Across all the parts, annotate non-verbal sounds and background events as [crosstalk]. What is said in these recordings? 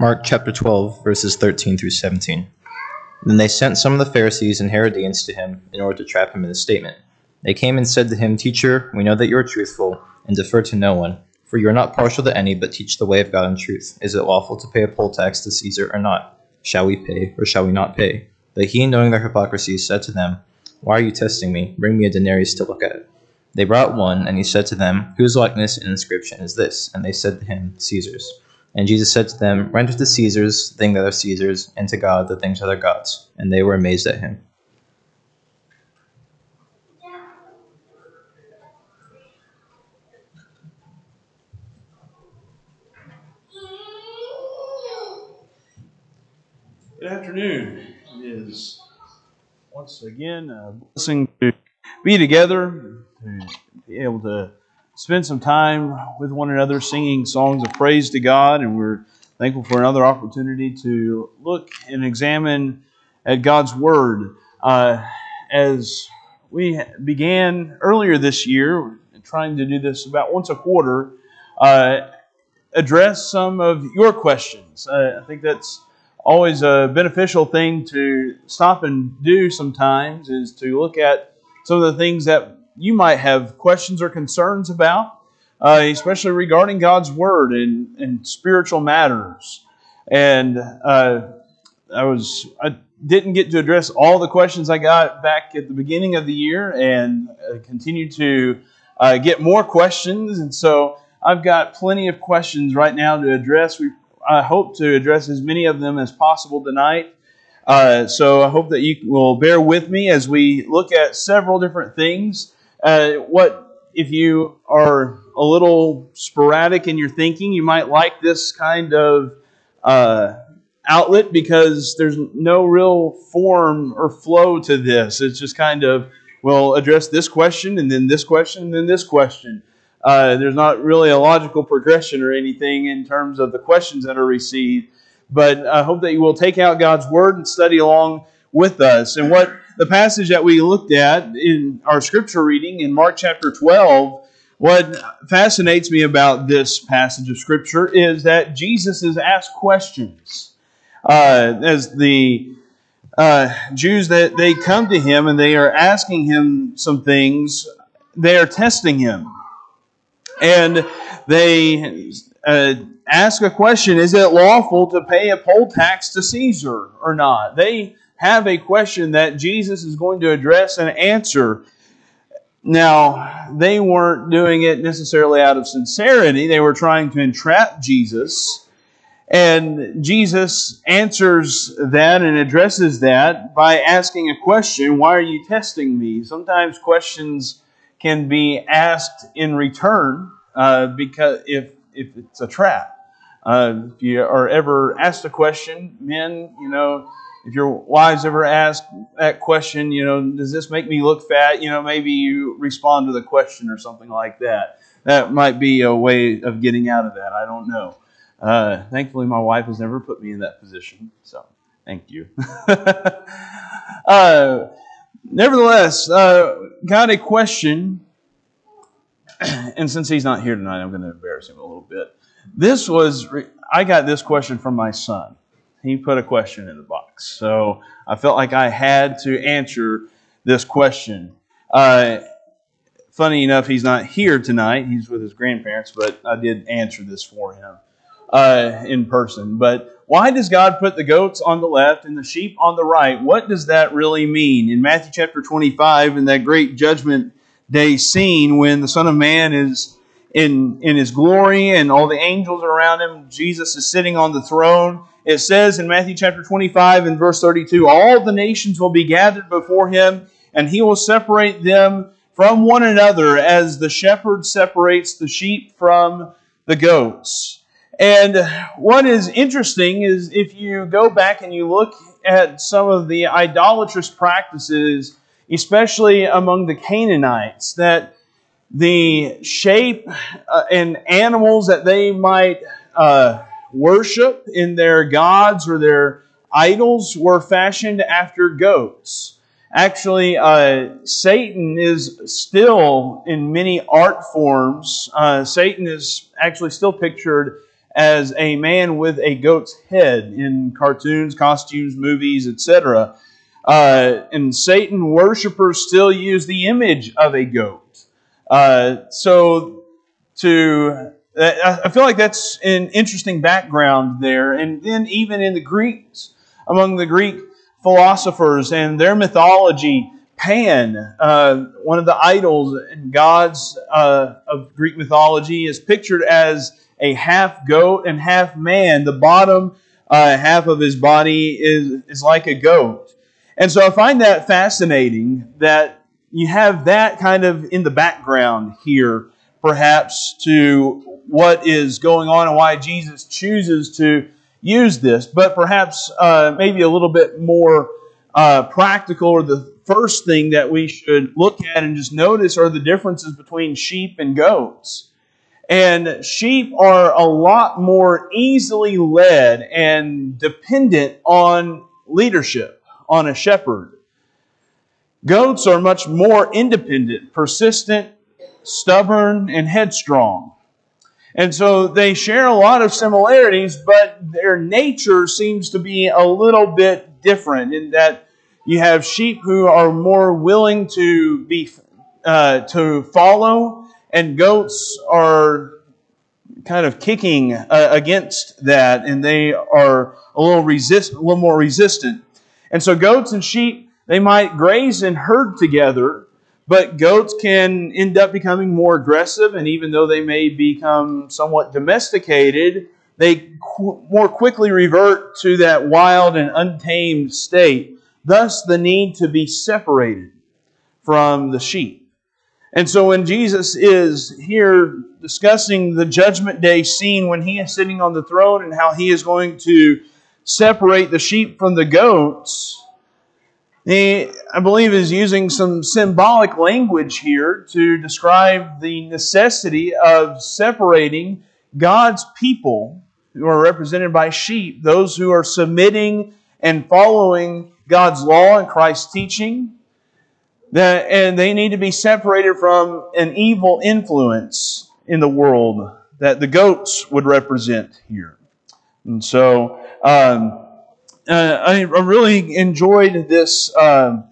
Mark chapter 12, verses 13 through 17. Then they sent some of the Pharisees and Herodians to him in order to trap him in a statement. They came and said to him, Teacher, we know that you are truthful and defer to no one, for you are not partial to any, but teach the way of God in truth. Is it lawful to pay a poll tax to Caesar or not? Shall we pay or shall we not pay? But he, knowing their hypocrisy, said to them, Why are you testing me? Bring me a denarius to look at it. They brought one, and he said to them, Whose likeness and inscription is this? And they said to him, Caesar's. And Jesus said to them, Render to Caesar's the things that are Caesar's, and to God the things that are God's. And they were amazed at him. Good afternoon. It is once again a blessing to be together, to be able to spend some time with one another singing songs of praise to God, and we're thankful for another opportunity to look and examine at God's Word. Uh, as we began earlier this year, trying to do this about once a quarter, uh, address some of your questions. Uh, I think that's always a beneficial thing to stop and do sometimes is to look at some of the things that you might have questions or concerns about, uh, especially regarding God's Word and, and spiritual matters. And uh, I was I didn't get to address all the questions I got back at the beginning of the year, and uh, continue to uh, get more questions. And so I've got plenty of questions right now to address. We I hope to address as many of them as possible tonight. Uh, so I hope that you will bear with me as we look at several different things. Uh, what if you are a little sporadic in your thinking, you might like this kind of uh, outlet because there's no real form or flow to this. It's just kind of we'll address this question and then this question and then this question. Uh, there's not really a logical progression or anything in terms of the questions that are received, but I hope that you will take out God's Word and study along with us. And what the passage that we looked at in our scripture reading in Mark chapter 12, what fascinates me about this passage of Scripture is that Jesus is asked questions. Uh, as the uh, Jews that they come to him and they are asking him some things, they are testing him and they uh, ask a question Is it lawful to pay a poll tax to Caesar or not? They have a question that Jesus is going to address and answer. Now, they weren't doing it necessarily out of sincerity, they were trying to entrap Jesus. And Jesus answers that and addresses that by asking a question Why are you testing me? Sometimes questions can be asked in return uh, because if if it's a trap. Uh, if you are ever asked a question, men, you know, if your wives ever ask that question, you know, does this make me look fat? You know, maybe you respond to the question or something like that. That might be a way of getting out of that. I don't know. Uh, thankfully, my wife has never put me in that position, so thank you. [laughs] uh, nevertheless, uh, got a question, [clears throat] and since he's not here tonight, I'm going to embarrass him a little bit. This was, I got this question from my son. He put a question in the box. So I felt like I had to answer this question. Uh, funny enough, he's not here tonight. He's with his grandparents, but I did answer this for him uh, in person. But why does God put the goats on the left and the sheep on the right? What does that really mean? In Matthew chapter 25, in that great judgment day scene when the Son of Man is in, in his glory and all the angels are around him, Jesus is sitting on the throne. It says in Matthew chapter 25 and verse 32 All the nations will be gathered before him, and he will separate them from one another as the shepherd separates the sheep from the goats. And what is interesting is if you go back and you look at some of the idolatrous practices, especially among the Canaanites, that the shape uh, and animals that they might uh, worship in their gods or their idols were fashioned after goats. Actually, uh, Satan is still in many art forms. Uh, Satan is actually still pictured as a man with a goat's head in cartoons, costumes, movies, etc. Uh, and Satan worshippers still use the image of a goat. Uh, so to I feel like that's an interesting background there. And then even in the Greeks, among the Greek philosophers and their mythology, Pan, uh, one of the idols and gods uh, of Greek mythology, is pictured as a half goat and half man. The bottom uh, half of his body is, is like a goat. And so I find that fascinating that you have that kind of in the background here, perhaps, to what is going on and why Jesus chooses to use this. But perhaps uh, maybe a little bit more uh, practical or the first thing that we should look at and just notice are the differences between sheep and goats. And sheep are a lot more easily led and dependent on leadership, on a shepherd. Goats are much more independent, persistent, stubborn, and headstrong. And so they share a lot of similarities, but their nature seems to be a little bit different in that you have sheep who are more willing to be uh, to follow, and goats are kind of kicking uh, against that, and they are a little resist, a little more resistant. And so, goats and sheep they might graze and herd together, but goats can end up becoming more aggressive, and even though they may become somewhat domesticated, they qu- more quickly revert to that wild and untamed state. Thus, the need to be separated from the sheep. And so, when Jesus is here discussing the judgment day scene when he is sitting on the throne and how he is going to separate the sheep from the goats, he, I believe, is using some symbolic language here to describe the necessity of separating God's people who are represented by sheep, those who are submitting and following God's law and Christ's teaching, that, and they need to be separated from an evil influence in the world that the goats would represent here. And so um, uh, I, really enjoyed this. Um,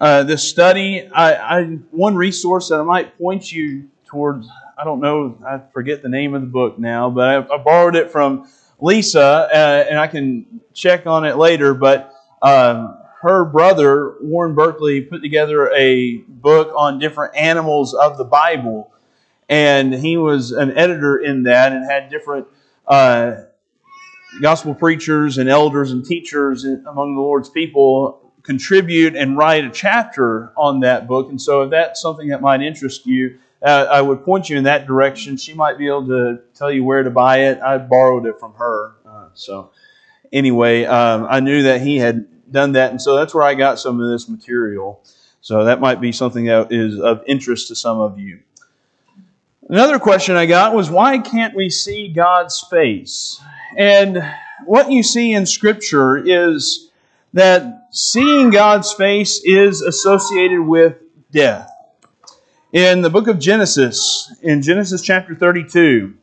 uh, this study, I, I, one resource that I might point you towards, I don't know, I forget the name of the book now, but I, I borrowed it from Lisa, uh, and I can check on it later. But um, her brother, Warren Berkley, put together a book on different animals of the Bible. And he was an editor in that and had different uh, gospel preachers and elders and teachers among the Lord's people contribute and write a chapter on that book. And so, if that's something that might interest you, uh, I would point you in that direction. She might be able to tell you where to buy it. I borrowed it from her. Uh, so, anyway, um, I knew that he had done that, and so that's where I got some of this material. So that might be something that is of interest to some of you. Another question I got was why can't we see God's face? And what you see in Scripture is that seeing God's face is associated with death. In the book of Genesis, in Genesis chapter 32,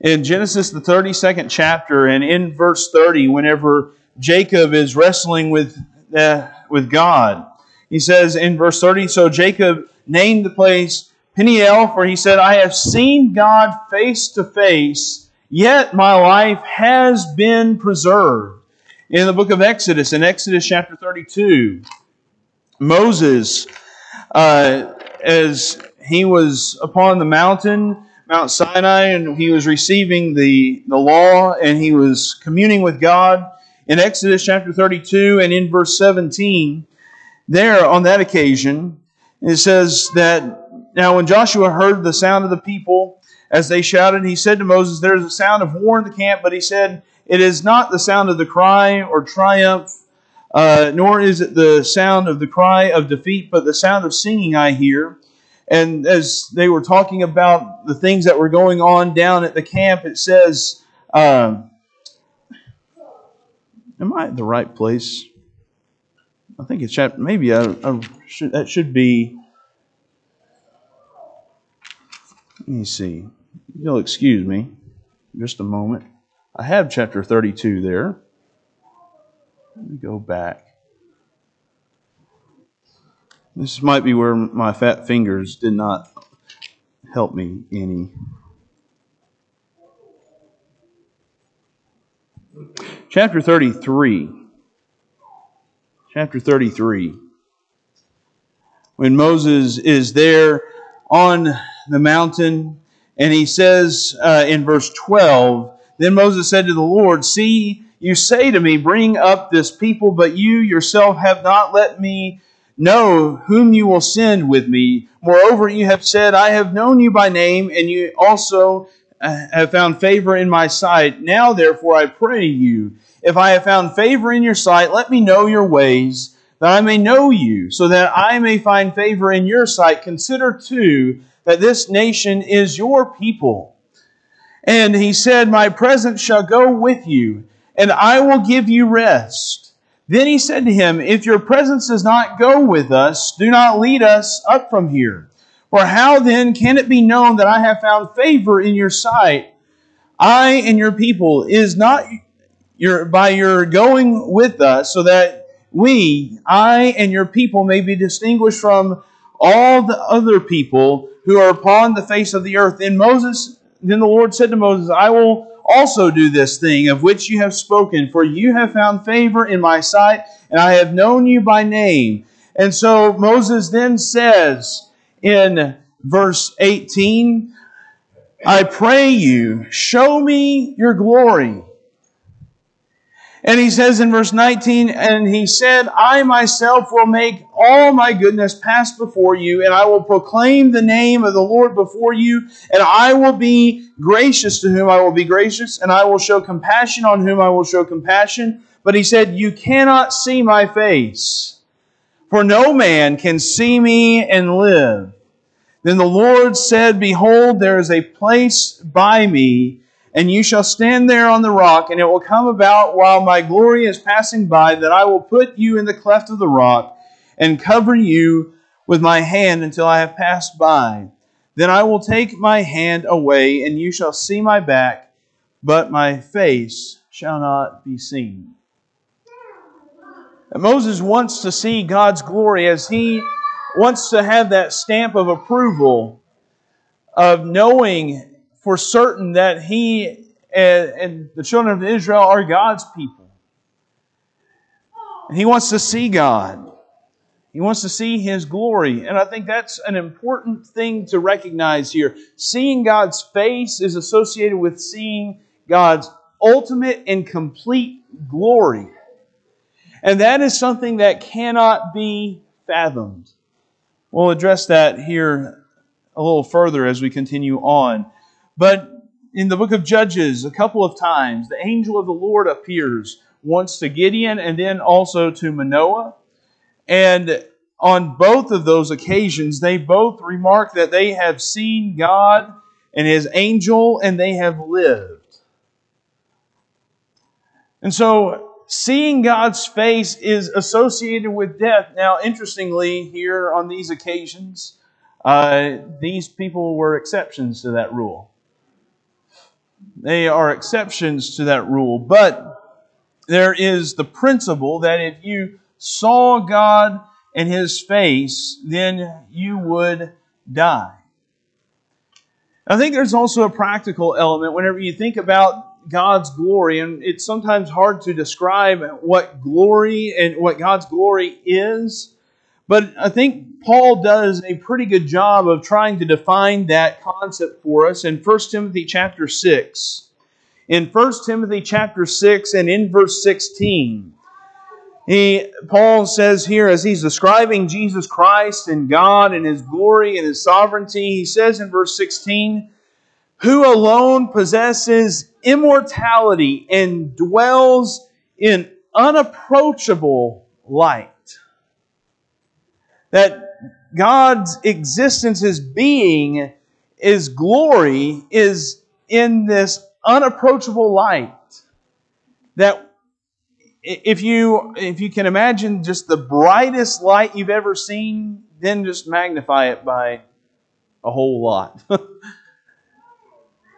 in Genesis, the 32nd chapter, and in verse 30, whenever Jacob is wrestling with, uh, with God, he says in verse 30 So Jacob named the place Peniel, for he said, I have seen God face to face, yet my life has been preserved. In the book of Exodus, in Exodus chapter 32, Moses, uh, as he was upon the mountain, Mount Sinai and he was receiving the, the law and he was communing with God. In Exodus chapter 32 and in verse 17, there on that occasion, it says that now when Joshua heard the sound of the people as they shouted, he said to Moses, There is a sound of war in the camp, but he said, It is not the sound of the cry or triumph, uh, nor is it the sound of the cry of defeat, but the sound of singing I hear. And as they were talking about the things that were going on down at the camp, it says, um, Am I at the right place? I think it's chapter, maybe I, I should, that should be. Let me see. You'll excuse me. just a moment. I have chapter 32 there. Let me go back. This might be where my fat fingers did not help me any. Chapter 33. Chapter 33. When Moses is there on the mountain, and he says uh, in verse 12, Then Moses said to the Lord, See, you say to me, Bring up this people, but you yourself have not let me know whom you will send with me. Moreover, you have said, I have known you by name, and you also uh, have found favor in my sight. Now, therefore, I pray you, if I have found favor in your sight, let me know your ways, that I may know you, so that I may find favor in your sight. Consider, too, that this nation is your people. And he said, My presence shall go with you, and I will give you rest. Then he said to him, If your presence does not go with us, do not lead us up from here. For how then can it be known that I have found favor in your sight, I and your people? Is not your by your going with us, so that we, I and your people, may be distinguished from all the other people who are upon the face of the earth? Then Moses, then the Lord said to Moses, I will also do this thing of which you have spoken, for you have found favor in my sight, and I have known you by name. And so Moses then says in verse 18, I pray you, show me your glory. And he says in verse 19, And he said, I myself will make all my goodness pass before you, and I will proclaim the name of the Lord before you, and I will be gracious to whom I will be gracious, and I will show compassion on whom I will show compassion. But he said, You cannot see my face, for no man can see me and live. Then the Lord said, Behold, there is a place by me and you shall stand there on the rock, and it will come about while my glory is passing by that I will put you in the cleft of the rock and cover you with my hand until I have passed by. Then I will take my hand away, and you shall see my back, but my face shall not be seen. And Moses wants to see God's glory as he wants to have that stamp of approval of knowing for certain that he and, and the children of Israel are God's people. And he wants to see God. He wants to see His glory. And I think that's an important thing to recognize here. Seeing God's face is associated with seeing God's ultimate and complete glory. And that is something that cannot be fathomed. We'll address that here a little further as we continue on. But in the book of Judges, a couple of times, the angel of the Lord appears once to Gideon and then also to Manoah. And on both of those occasions, they both remark that they have seen God and his angel and they have lived. And so, seeing God's face is associated with death. Now, interestingly, here on these occasions, uh, these people were exceptions to that rule. They are exceptions to that rule. But there is the principle that if you saw God and His face, then you would die. I think there's also a practical element whenever you think about God's glory, and it's sometimes hard to describe what glory and what God's glory is. But I think Paul does a pretty good job of trying to define that concept for us in 1 Timothy chapter 6. In 1 Timothy chapter 6 and in verse 16, he, Paul says here, as he's describing Jesus Christ and God and his glory and his sovereignty, he says in verse 16, Who alone possesses immortality and dwells in unapproachable light that God's existence, His being, His glory is in this unapproachable light. That if you if you can imagine just the brightest light you've ever seen, then just magnify it by a whole lot. [laughs]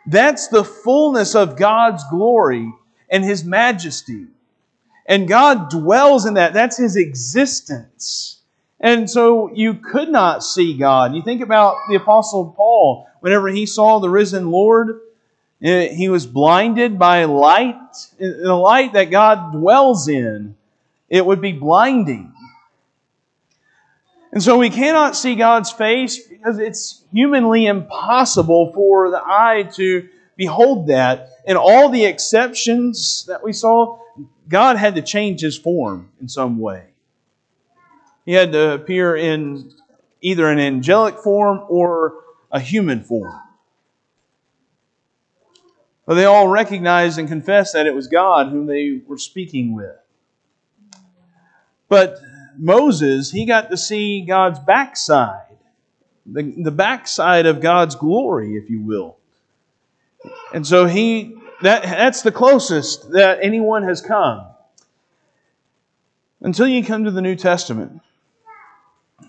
That's the fullness of God's glory and His majesty. And God dwells in that. That's His existence. And so you could not see God. You think about the Apostle Paul, whenever he saw the risen Lord, eh, he was blinded by light, the light that God dwells in. It would be blinding. And so we cannot see God's face because it's humanly impossible for the eye to behold that. And all the exceptions that we saw, God had to change his form in some way. He had to appear in either an angelic form or a human form. But they all recognized and confessed that it was God whom they were speaking with. But Moses, he got to see God's backside, the, the backside of God's glory, if you will. And so he that that's the closest that anyone has come. Until you come to the New Testament.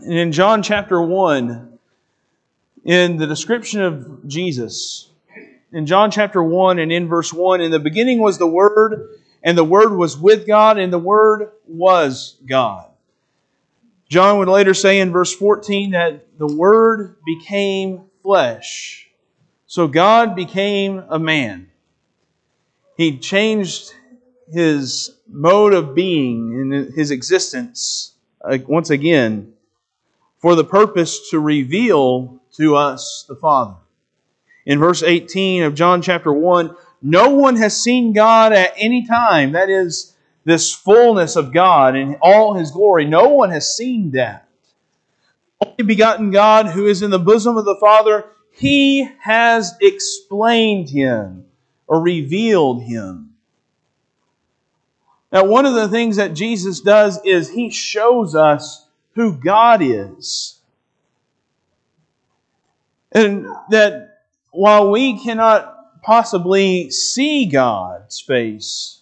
In John chapter 1, in the description of Jesus, in John chapter 1 and in verse 1, in the beginning was the Word, and the Word was with God, and the Word was God. John would later say in verse 14 that the Word became flesh. So God became a man. He changed his mode of being and his existence uh, once again for the purpose to reveal to us the Father. In verse 18 of John chapter 1, no one has seen God at any time. That is, this fullness of God and all His glory. No one has seen that. Only begotten God who is in the bosom of the Father, He has explained Him or revealed Him. Now, one of the things that Jesus does is He shows us who God is. And that while we cannot possibly see God's face,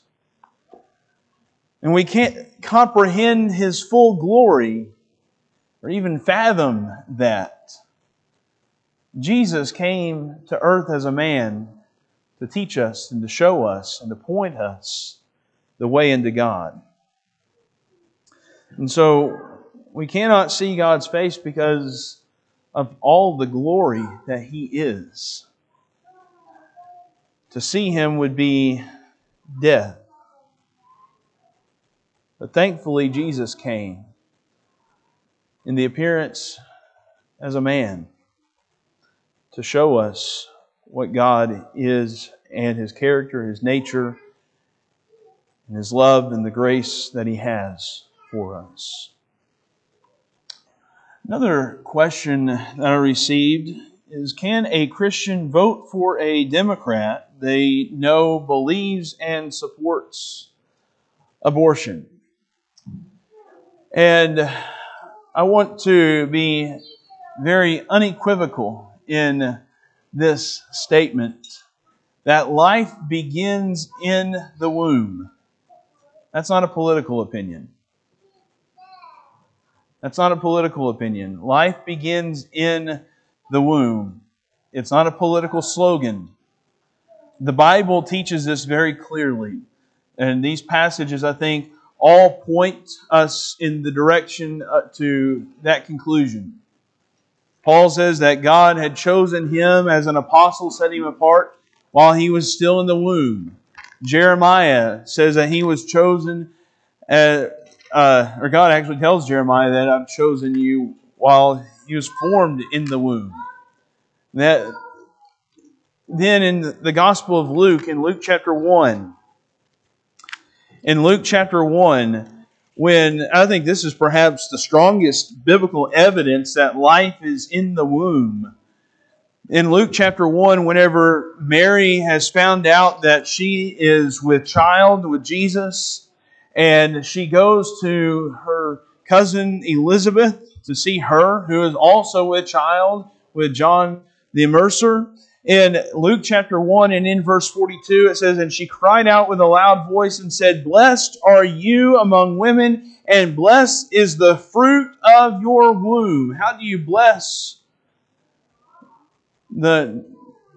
and we can't comprehend His full glory or even fathom that. Jesus came to earth as a man to teach us and to show us and to point us the way into God. And so we cannot see God's face because of all the glory that He is. To see Him would be death. But thankfully, Jesus came in the appearance as a man to show us what God is and His character, His nature, and His love and the grace that He has for us. Another question that I received is Can a Christian vote for a Democrat they know believes and supports abortion? And I want to be very unequivocal in this statement that life begins in the womb. That's not a political opinion. That's not a political opinion. Life begins in the womb. It's not a political slogan. The Bible teaches this very clearly. And these passages, I think, all point us in the direction uh, to that conclusion. Paul says that God had chosen him as an apostle, set him apart while he was still in the womb. Jeremiah says that he was chosen, uh, or God actually tells Jeremiah that I've chosen you while he was formed in the womb. That then in the Gospel of Luke, in Luke chapter 1, in Luke chapter 1 when I think this is perhaps the strongest biblical evidence that life is in the womb. In Luke chapter 1, whenever Mary has found out that she is with child with Jesus, and she goes to her cousin Elizabeth to see her, who is also with child with John the Immerser in Luke chapter 1 and in verse 42, it says, And she cried out with a loud voice and said, Blessed are you among women, and blessed is the fruit of your womb. How do you bless the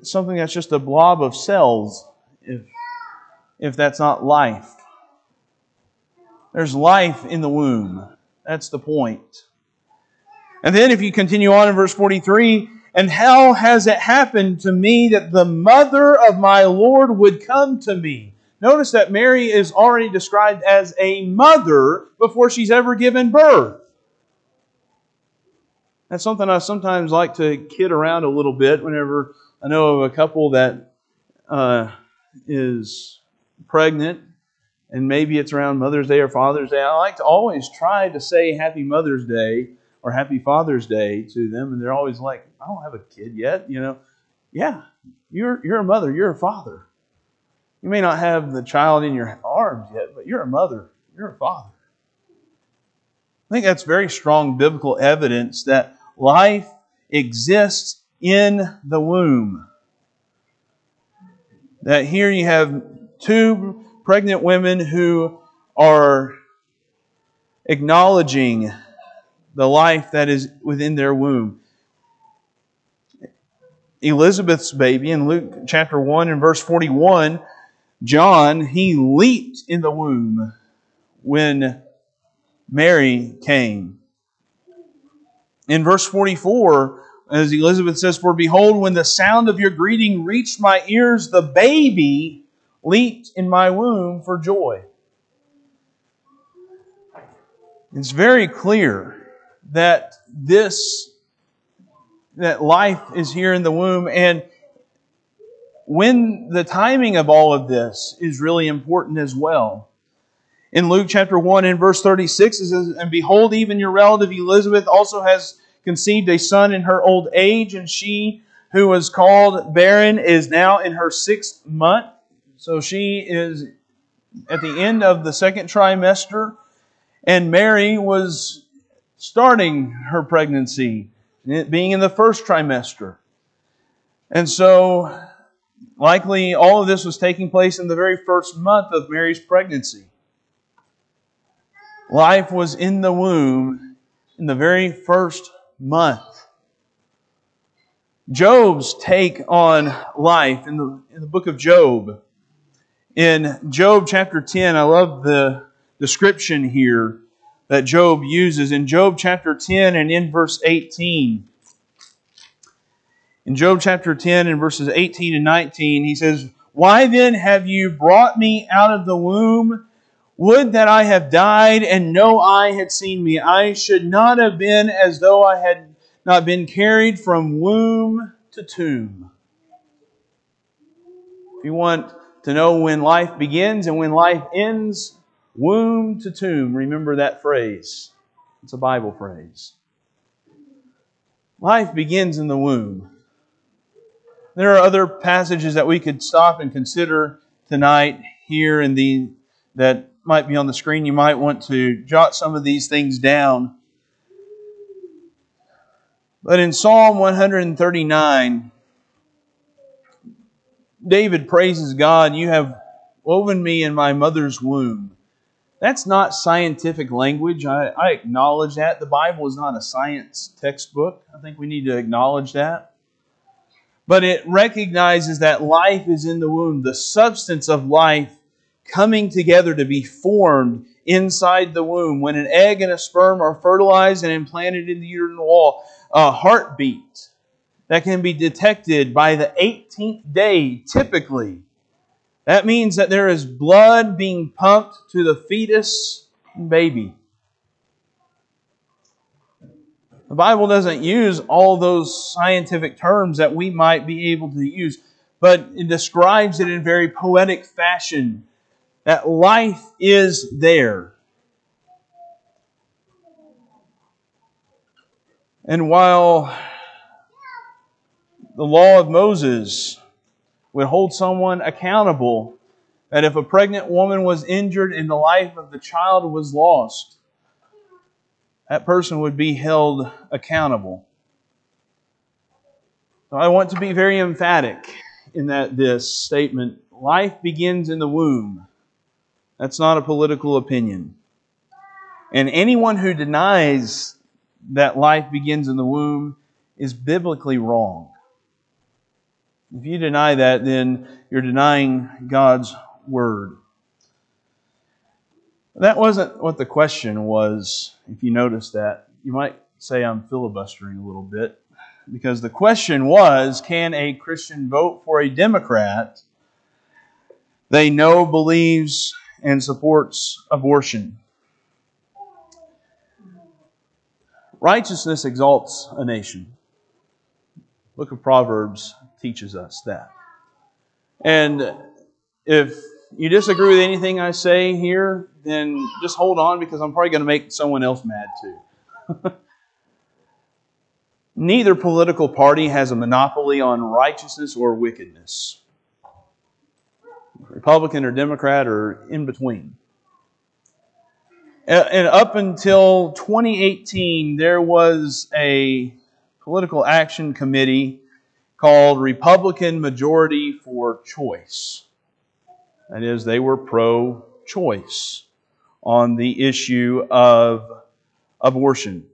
something that's just a blob of cells if, if that's not life. There's life in the womb. That's the point. And then if you continue on in verse 43, and how has it happened to me that the mother of my Lord would come to me? Notice that Mary is already described as a mother before she's ever given birth. That's something I sometimes like to kid around a little bit whenever I know of a couple that uh, is pregnant and maybe it's around Mother's Day or Father's Day. I like to always try to say Happy Mother's Day or Happy Father's Day to them, and they're always like, I don't have a kid yet, you know. Yeah, you're, you're a mother, you're a father. You may not have the child in your arms yet, but you're a mother, you're a father. I think that's very strong biblical evidence that life exists in the womb. That here you have two pregnant women who are acknowledging the life that is within their womb. Elizabeth's baby in Luke chapter 1 and verse 41, John, he leaped in the womb when Mary came. In verse 44, as Elizabeth says, For behold, when the sound of your greeting reached my ears, the baby leaped in my womb for joy. It's very clear that this that life is here in the womb and when the timing of all of this is really important as well. In Luke chapter 1 and verse 36 it says, And behold, even your relative Elizabeth also has conceived a son in her old age, and she who was called barren is now in her sixth month. So she is at the end of the second trimester, and Mary was starting her pregnancy, being in the first trimester. And so, likely, all of this was taking place in the very first month of Mary's pregnancy. Life was in the womb in the very first month. Job's take on life in the, in the book of Job. In Job chapter 10, I love the description here that Job uses. In Job chapter 10 and in verse 18, in Job chapter 10 and verses 18 and 19, he says, Why then have you brought me out of the womb? Would that I have died and no eye had seen me. I should not have been as though I had not been carried from womb to tomb. If you want to know when life begins and when life ends, womb to tomb, remember that phrase. It's a Bible phrase. Life begins in the womb. There are other passages that we could stop and consider tonight here in the that might be on the screen. You might want to jot some of these things down. But in Psalm 139, David praises God, You have woven me in my mother's womb. That's not scientific language. I, I, acknowledge that. The Bible is not a science textbook. I think we need to acknowledge that. But it recognizes that life is in the womb. The substance of life coming together to be formed inside the womb. When an egg and a sperm are fertilized and implanted in the uterine wall, a heartbeat that can be detected by the 18th day typically. That means that there is blood being pumped to the fetus and baby. The Bible doesn't use all those scientific terms that we might be able to use, but it describes it in very poetic fashion that life is there. And while the law of Moses would hold someone accountable, that if a pregnant woman was injured and the life of the child was lost, that person would be held accountable. So I want to be very emphatic in that this statement life begins in the womb. That's not a political opinion. And anyone who denies that life begins in the womb is biblically wrong. If you deny that, then you're denying God's word. That wasn't what the question was, if you notice that. You might say I'm filibustering a little bit, because the question was can a Christian vote for a Democrat they know believes and supports abortion? Righteousness exalts a nation. Book of Proverbs teaches us that. And if you disagree with anything I say here, then just hold on because I'm probably going to make someone else mad too. [laughs] Neither political party has a monopoly on righteousness or wickedness. Republican or Democrat or in between. And up until 2018, there was a political action committee called Republican Majority for Choice. That is, they were pro choice on the issue of abortion.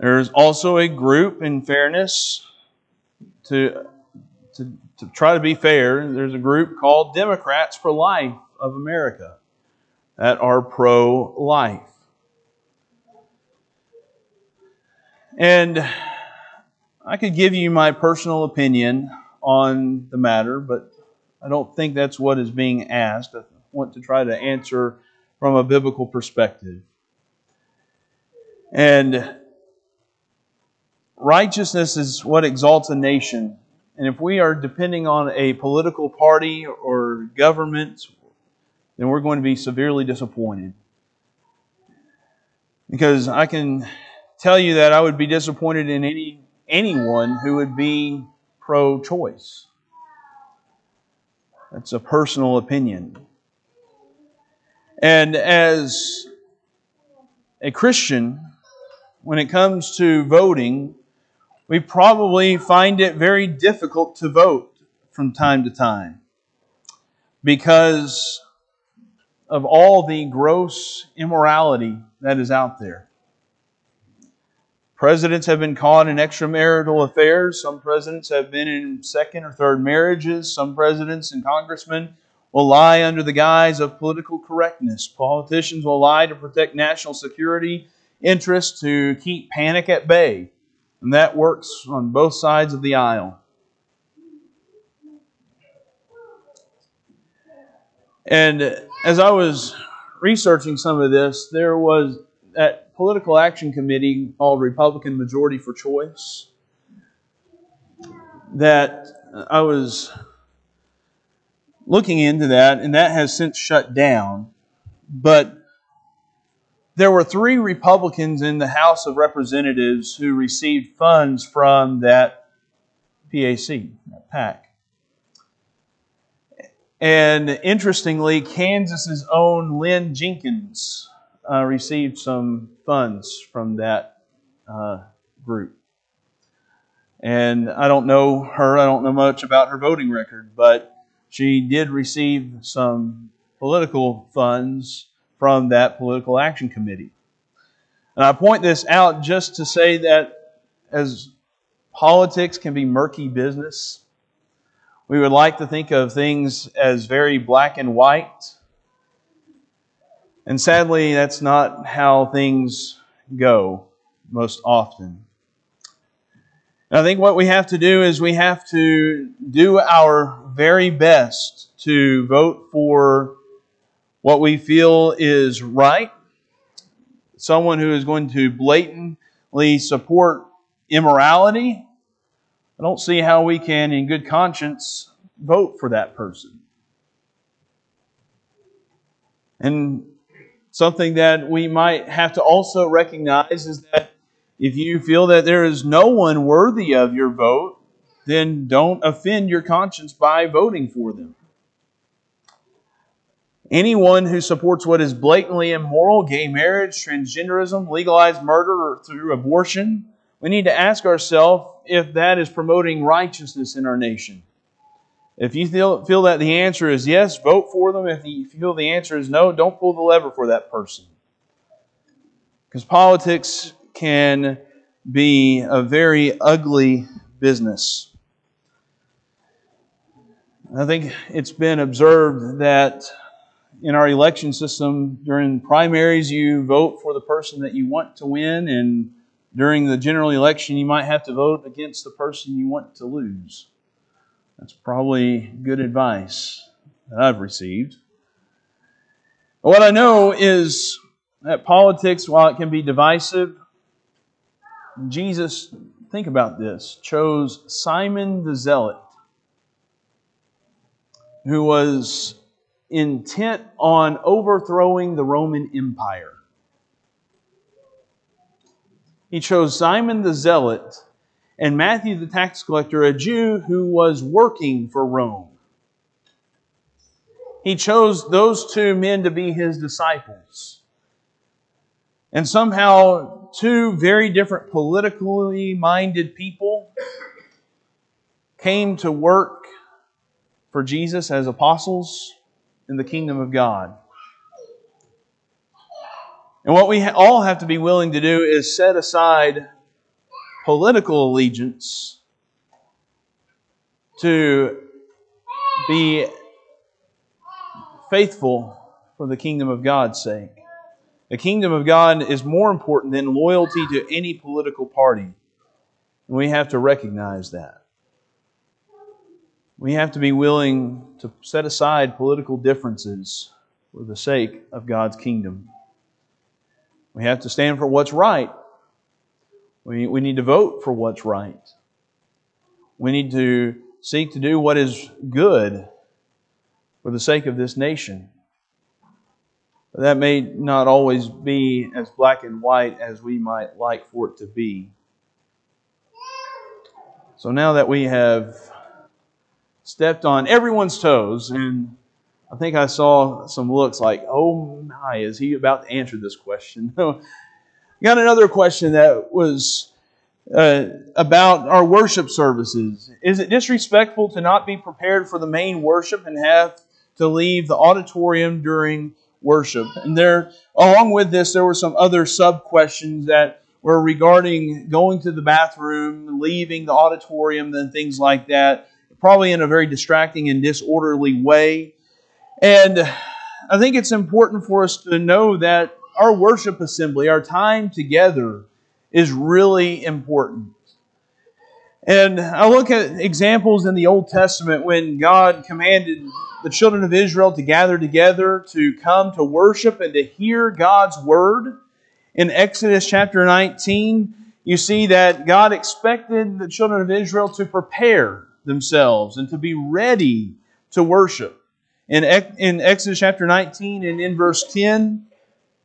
There's also a group, in fairness, to, to, to try to be fair, there's a group called Democrats for Life of America that are pro life. And I could give you my personal opinion on the matter, but I don't think that's what is being asked. I want to try to answer from a biblical perspective. And righteousness is what exalts a nation. And if we are depending on a political party or government, then we're going to be severely disappointed. Because I can tell you that I would be disappointed in any anyone who would be pro choice. That's a personal opinion. And as a Christian, when it comes to voting, we probably find it very difficult to vote from time to time because of all the gross immorality that is out there. Presidents have been caught in extramarital affairs. Some presidents have been in second or third marriages. Some presidents and congressmen will lie under the guise of political correctness. Politicians will lie to protect national security interests to keep panic at bay. And that works on both sides of the aisle. And as I was researching some of this, there was that political action committee called Republican Majority for Choice that I was looking into that, and that has since shut down. But there were three Republicans in the House of Representatives who received funds from that PAC, that PAC. And interestingly, Kansas's own Lynn Jenkins uh, received some funds from that uh, group. And I don't know her, I don't know much about her voting record, but she did receive some political funds from that political action committee. And I point this out just to say that as politics can be murky business, we would like to think of things as very black and white and sadly, that's not how things go most often. And I think what we have to do is we have to do our very best to vote for what we feel is right, someone who is going to blatantly support immorality. I don't see how we can, in good conscience, vote for that person. And Something that we might have to also recognize is that if you feel that there is no one worthy of your vote, then don't offend your conscience by voting for them. Anyone who supports what is blatantly immoral, gay marriage, transgenderism, legalized murder, through abortion, we need to ask ourselves if that is promoting righteousness in our nation. If you feel, feel that the answer is yes, vote for them. If you feel the answer is no, don't pull the lever for that person. Because politics can be a very ugly business. I think it's been observed that in our election system, during primaries, you vote for the person that you want to win, and during the general election, you might have to vote against the person you want to lose. That's probably good advice that I've received. But What I know is that politics, while it can be divisive, Jesus, think about this, chose Simon the Zealot, who was intent on overthrowing the Roman Empire. He chose Simon the Zealot and Matthew the tax collector, a Jew who was working for Rome. He chose those two men to be his disciples. And somehow, two very different politically minded people came to work for Jesus as apostles in the kingdom of God. And what we all have to be willing to do is set aside political allegiance to be faithful for the kingdom of God's sake. The kingdom of God is more important than loyalty to any political party. And we have to recognize that. We have to be willing to set aside political differences for the sake of God's kingdom. We have to stand for what's right. We, we need to vote for what's right. We need to seek to do what is good for the sake of this nation. But that may not always be as black and white as we might like for it to be. So now that we have stepped on everyone's toes, and I think I saw some looks like, oh my, is he about to answer this question? [laughs] got another question that was uh, about our worship services. Is it disrespectful to not be prepared for the main worship and have to leave the auditorium during worship? And there, along with this, there were some other sub questions that were regarding going to the bathroom, leaving the auditorium, and things like that probably in a very distracting and disorderly way. And I think it's important for us to know that our worship assembly, our time together, is really important. And I look at examples in the Old Testament when God commanded the children of Israel to gather together to come to worship and to hear God's word. In Exodus chapter 19, you see that God expected the children of Israel to prepare themselves and to be ready to worship. In, in Exodus chapter 19 and in verse 10,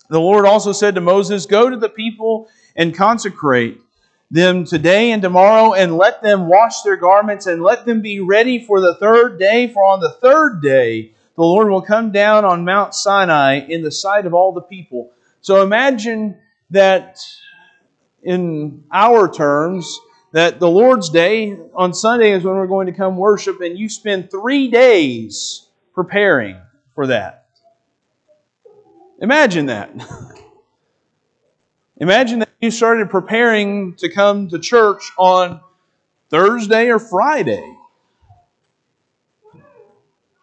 the Lord also said to Moses, Go to the people and consecrate them today and tomorrow, and let them wash their garments, and let them be ready for the third day. For on the third day, the Lord will come down on Mount Sinai in the sight of all the people. So imagine that in our terms, that the Lord's Day on Sunday is when we're going to come worship, and you spend three days preparing for that. Imagine that. Imagine that you started preparing to come to church on Thursday or Friday.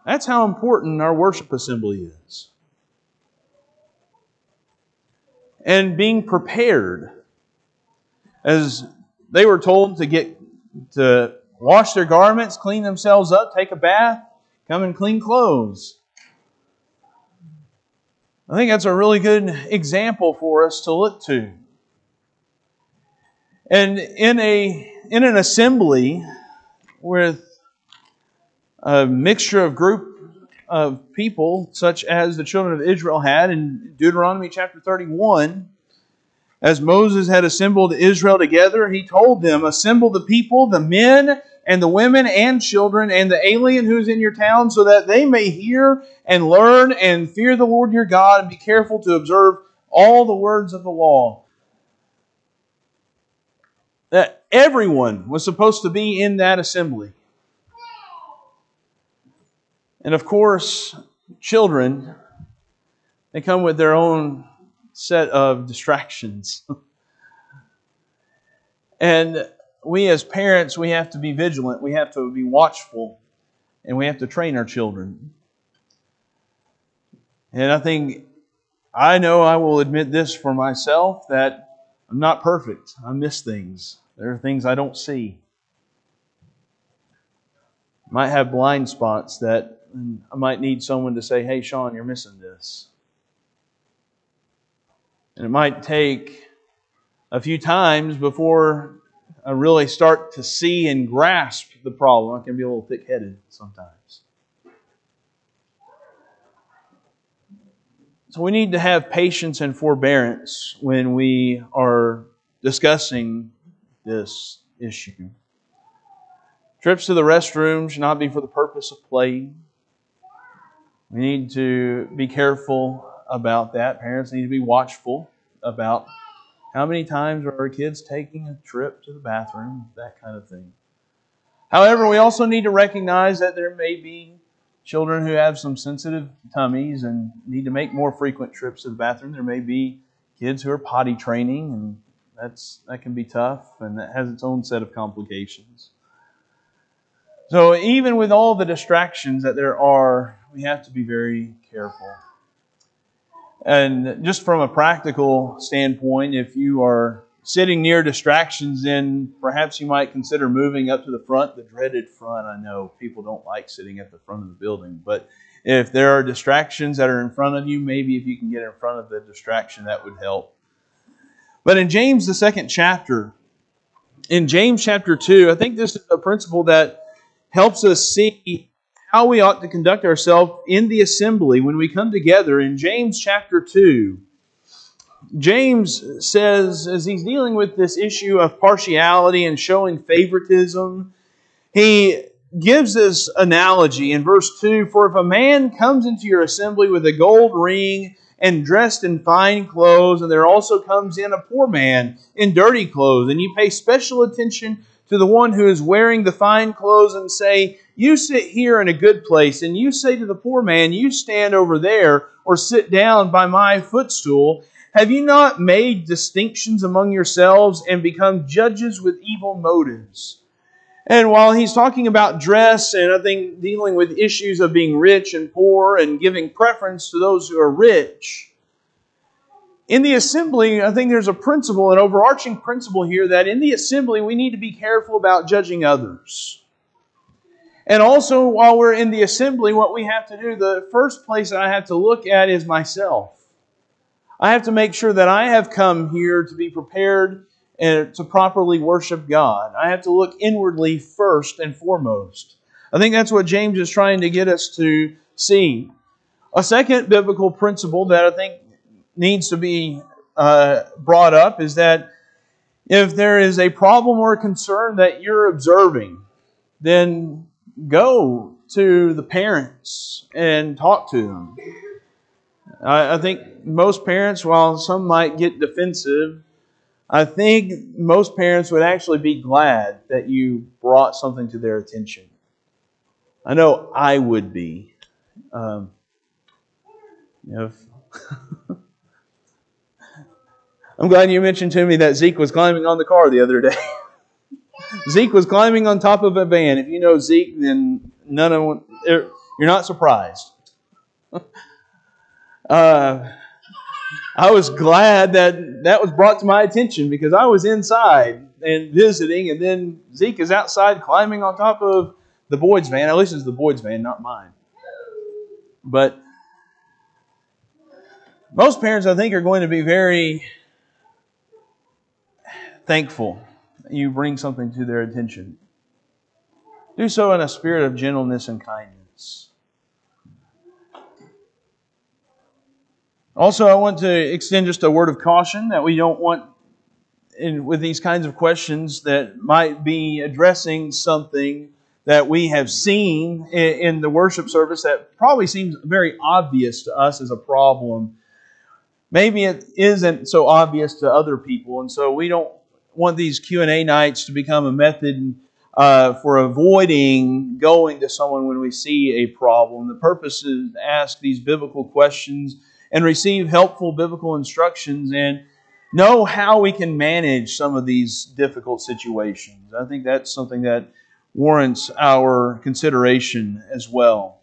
That's how important our worship assembly is. And being prepared. As they were told to get to wash their garments, clean themselves up, take a bath, come and clean clothes. I think that's a really good example for us to look to. And in a in an assembly with a mixture of group of people, such as the children of Israel had in Deuteronomy chapter 31, as Moses had assembled Israel together, he told them, Assemble the people, the men, and the women and children, and the alien who's in your town, so that they may hear and learn and fear the Lord your God, and be careful to observe all the words of the law. That everyone was supposed to be in that assembly. And of course, children, they come with their own set of distractions. [laughs] and we as parents, we have to be vigilant. We have to be watchful and we have to train our children. And I think I know I will admit this for myself that I'm not perfect. I miss things. There are things I don't see. I might have blind spots that I might need someone to say, hey, Sean, you're missing this. And it might take a few times before really start to see and grasp the problem. I can be a little thick headed sometimes. So we need to have patience and forbearance when we are discussing this issue. Trips to the restroom should not be for the purpose of playing. We need to be careful about that. Parents need to be watchful about how many times are our kids taking a trip to the bathroom, that kind of thing. However, we also need to recognize that there may be children who have some sensitive tummies and need to make more frequent trips to the bathroom. There may be kids who are potty training, and that's that can be tough, and that has its own set of complications. So even with all the distractions that there are, we have to be very careful. And just from a practical standpoint, if you are sitting near distractions, then perhaps you might consider moving up to the front, the dreaded front. I know people don't like sitting at the front of the building, but if there are distractions that are in front of you, maybe if you can get in front of the distraction, that would help. But in James, the second chapter, in James chapter 2, I think this is a principle that helps us see how we ought to conduct ourselves in the assembly when we come together. In James chapter 2, James says, as he's dealing with this issue of partiality and showing favoritism, he gives this analogy in verse 2 For if a man comes into your assembly with a gold ring and dressed in fine clothes, and there also comes in a poor man in dirty clothes, and you pay special attention to the one who is wearing the fine clothes and say, You sit here in a good place, and you say to the poor man, You stand over there, or sit down by my footstool, have you not made distinctions among yourselves and become judges with evil motives? And while he's talking about dress and I think dealing with issues of being rich and poor and giving preference to those who are rich, in the assembly, I think there's a principle, an overarching principle here that in the assembly we need to be careful about judging others. And also, while we're in the assembly, what we have to do, the first place I have to look at is myself. I have to make sure that I have come here to be prepared and to properly worship God. I have to look inwardly first and foremost. I think that's what James is trying to get us to see. A second biblical principle that I think needs to be uh, brought up is that if there is a problem or concern that you're observing, then go to the parents and talk to them. I, I think most parents, while some might get defensive, I think most parents would actually be glad that you brought something to their attention. I know I would be. Um, if [laughs] I'm glad you mentioned to me that Zeke was climbing on the car the other day. [laughs] Zeke was climbing on top of a van. If you know Zeke, then none of er, you're not surprised. [laughs] uh, I was glad that that was brought to my attention because I was inside and visiting, and then Zeke is outside climbing on top of the Boyd's van. At least it's the Boyd's van, not mine. But most parents, I think, are going to be very thankful you bring something to their attention. Do so in a spirit of gentleness and kindness. Also, I want to extend just a word of caution that we don't want, in, with these kinds of questions, that might be addressing something that we have seen in, in the worship service that probably seems very obvious to us as a problem. Maybe it isn't so obvious to other people, and so we don't want these Q&A nights to become a method uh, for avoiding going to someone when we see a problem. The purpose is to ask these biblical questions and receive helpful biblical instructions and know how we can manage some of these difficult situations. I think that's something that warrants our consideration as well.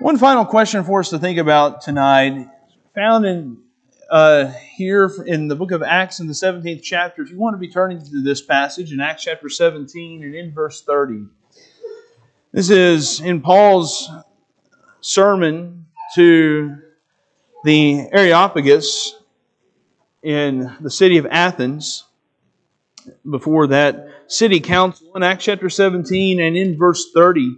One final question for us to think about tonight, found in uh, here in the book of Acts in the 17th chapter. If you want to be turning to this passage in Acts chapter 17 and in verse 30, this is in Paul's sermon to the Areopagus in the city of Athens before that city council in Acts chapter 17 and in verse 30.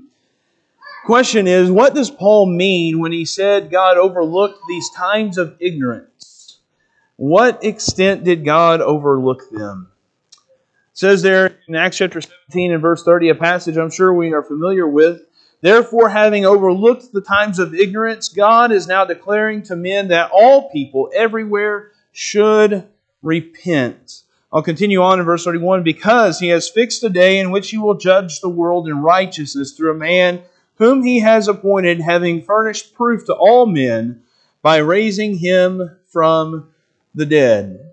Question is, what does Paul mean when he said God overlooked these times of ignorance? What extent did God overlook them? It says there in Acts chapter 17 and verse 30, a passage I'm sure we are familiar with. Therefore, having overlooked the times of ignorance, God is now declaring to men that all people everywhere should repent. I'll continue on in verse 31 because he has fixed a day in which he will judge the world in righteousness through a man whom he has appointed, having furnished proof to all men by raising him from the dead.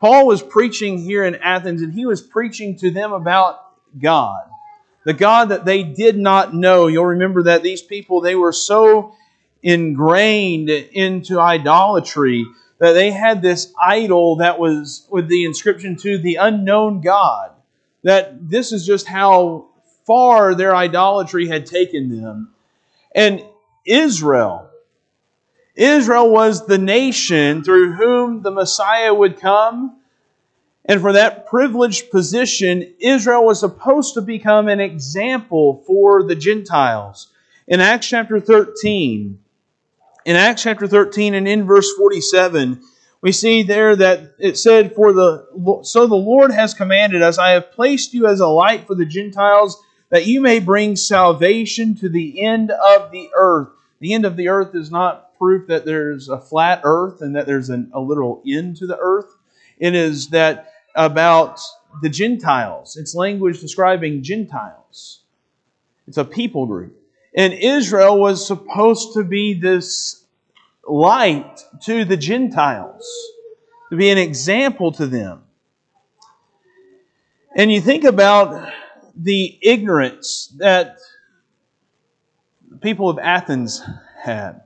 Paul was preaching here in Athens, and he was preaching to them about God, the God that they did not know. You'll remember that these people, they were so ingrained into idolatry that they had this idol that was with the inscription to the unknown God. That this is just how far their idolatry had taken them. And Israel, Israel was the nation through whom the Messiah would come. And for that privileged position, Israel was supposed to become an example for the Gentiles. In Acts chapter 13, in Acts chapter 13 and in verse 47, we see there that it said, For the so the Lord has commanded us, I have placed you as a light for the Gentiles, that you may bring salvation to the end of the earth. The end of the earth is not proof that there's a flat earth and that there's an, a literal end to the earth. It is that about the Gentiles. It's language describing Gentiles. It's a people group. And Israel was supposed to be this light to the Gentiles, to be an example to them. And you think about the ignorance that the people of Athens had.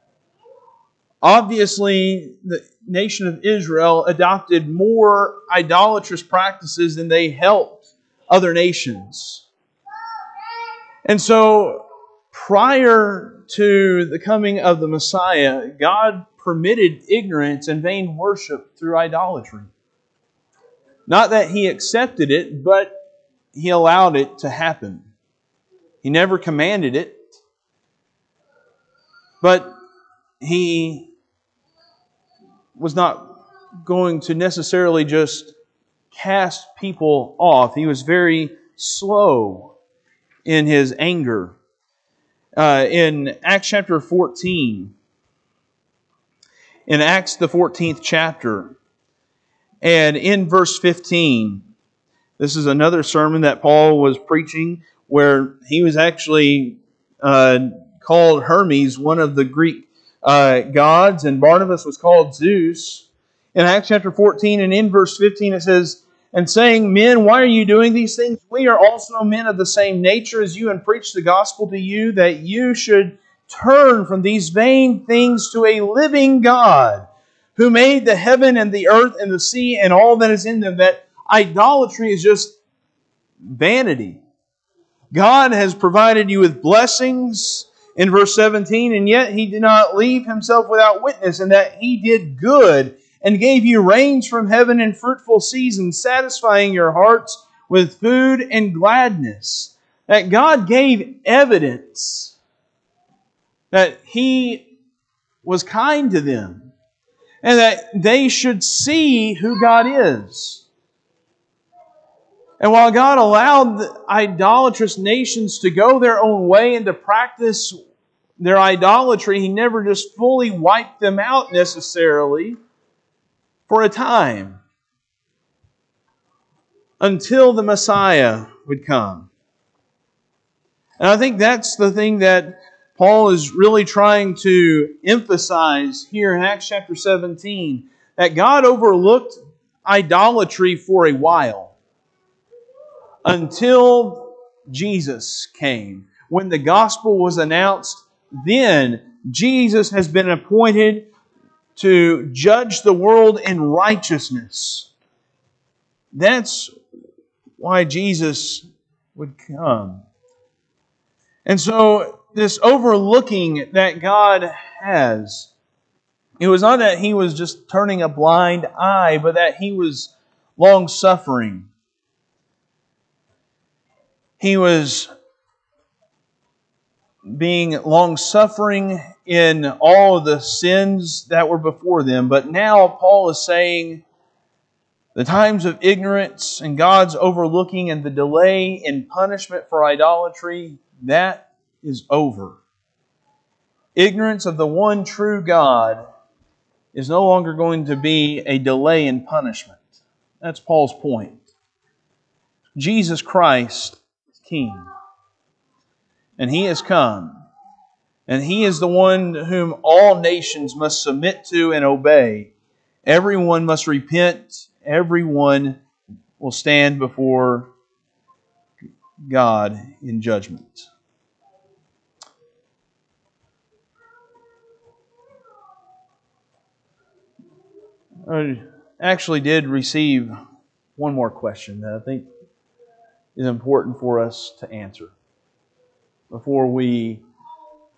Obviously, the nation of Israel adopted more idolatrous practices than they helped other nations. And so prior to the coming of the Messiah, God permitted ignorance and vain worship through idolatry. Not that he accepted it, but he allowed it to happen. He never commanded it, but he was not going to necessarily just cast people off. He was very slow in his anger uh, in Acts chapter 14, in Acts the 14th chapter, and in verse 15, this is another sermon that Paul was preaching where he was actually uh, called Hermes, one of the Greek uh, gods, and Barnabas was called Zeus. In Acts chapter 14 and in verse 15, it says, and saying, Men, why are you doing these things? We are also men of the same nature as you, and preach the gospel to you that you should turn from these vain things to a living God who made the heaven and the earth and the sea and all that is in them. That idolatry is just vanity. God has provided you with blessings in verse 17, and yet he did not leave himself without witness, and that he did good and gave you rains from heaven and fruitful seasons, satisfying your hearts with food and gladness. That God gave evidence that He was kind to them and that they should see who God is. And while God allowed idolatrous nations to go their own way and to practice their idolatry, He never just fully wiped them out necessarily for a time until the Messiah would come. And I think that's the thing that Paul is really trying to emphasize here in Acts chapter 17 that God overlooked idolatry for a while until Jesus came. When the gospel was announced, then Jesus has been appointed to judge the world in righteousness. That's why Jesus would come. And so, this overlooking that God has, it was not that He was just turning a blind eye, but that He was long suffering. He was being long suffering in all the sins that were before them. But now Paul is saying the times of ignorance and God's overlooking and the delay in punishment for idolatry, that is over. Ignorance of the one true God is no longer going to be a delay in punishment. That's Paul's point. Jesus Christ is King. And He has come and he is the one whom all nations must submit to and obey. Everyone must repent. Everyone will stand before God in judgment. I actually did receive one more question that I think is important for us to answer before we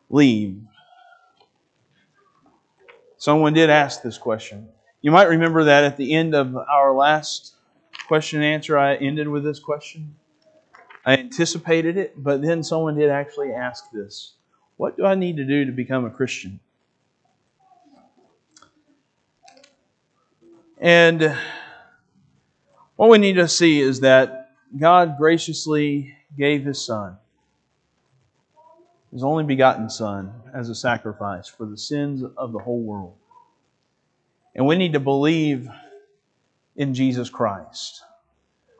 leave? Someone did ask this question. You might remember that at the end of our last question and answer, I ended with this question. I anticipated it, but then someone did actually ask this What do I need to do to become a Christian? And what we need to see is that God graciously gave His Son his only begotten Son as a sacrifice for the sins of the whole world. And we need to believe in Jesus Christ.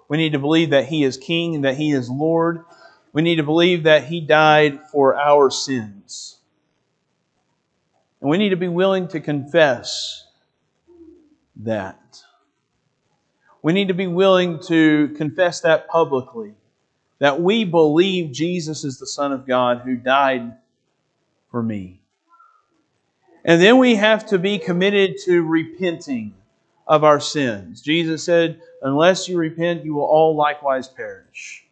We need to believe that He is King and that He is Lord. We need to believe that He died for our sins. And we need to be willing to confess that. We need to be willing to confess that publicly that we believe Jesus is the Son of God who died for me. And then we have to be committed to repenting of our sins. Jesus said, Unless you repent, you will all likewise perish.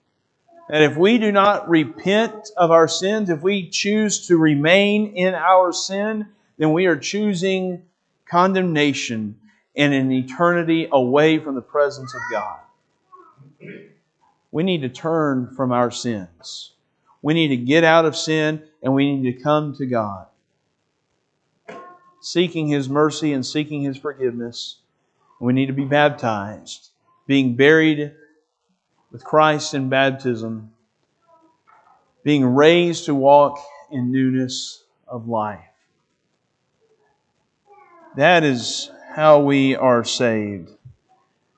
And if we do not repent of our sins, if we choose to remain in our sin, then we are choosing condemnation and an eternity away from the presence of God. We need to turn from our sins. We need to get out of sin and we need to come to God. Seeking His mercy and seeking His forgiveness. We need to be baptized, being buried with Christ in baptism, being raised to walk in newness of life. That is how we are saved.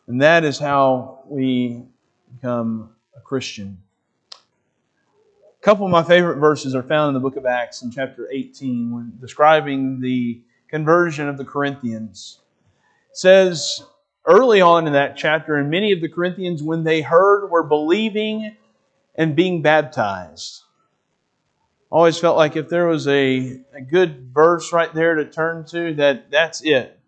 And that is how we become a Christian. A couple of my favorite verses are found in the book of Acts in chapter 18 when describing the conversion of the Corinthians. It says early on in that chapter, and many of the Corinthians, when they heard, were believing and being baptized. Always felt like if there was a, a good verse right there to turn to, that that's it.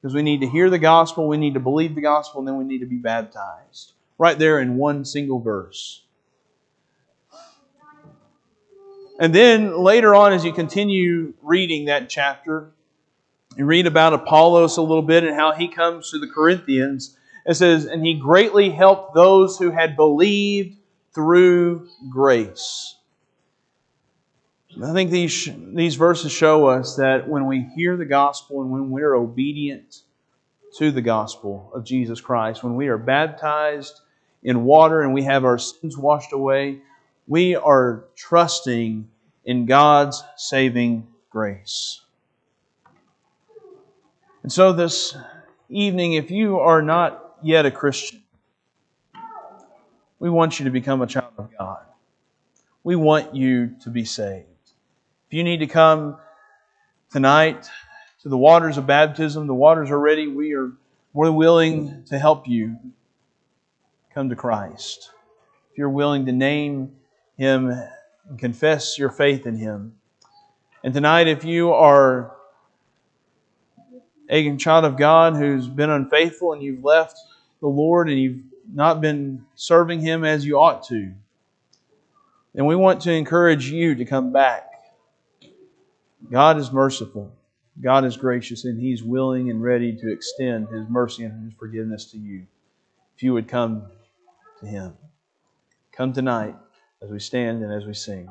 Because we need to hear the gospel, we need to believe the gospel, and then we need to be baptized right there in one single verse. And then later on, as you continue reading that chapter, you read about Apollos a little bit and how he comes to the Corinthians. It says, And he greatly helped those who had believed through grace. I think these, these verses show us that when we hear the gospel and when we're obedient to the gospel of Jesus Christ, when we are baptized in water and we have our sins washed away, we are trusting in God's saving grace. And so, this evening, if you are not yet a Christian, we want you to become a child of God. We want you to be saved. If you need to come tonight to the waters of baptism, the waters are ready. We are more willing to help you come to Christ. If you're willing to name Him and confess your faith in Him. And tonight, if you are a child of God who's been unfaithful and you've left the Lord and you've not been serving Him as you ought to, then we want to encourage you to come back. God is merciful. God is gracious, and He's willing and ready to extend His mercy and His forgiveness to you. If you would come to Him. Come tonight as we stand and as we sing.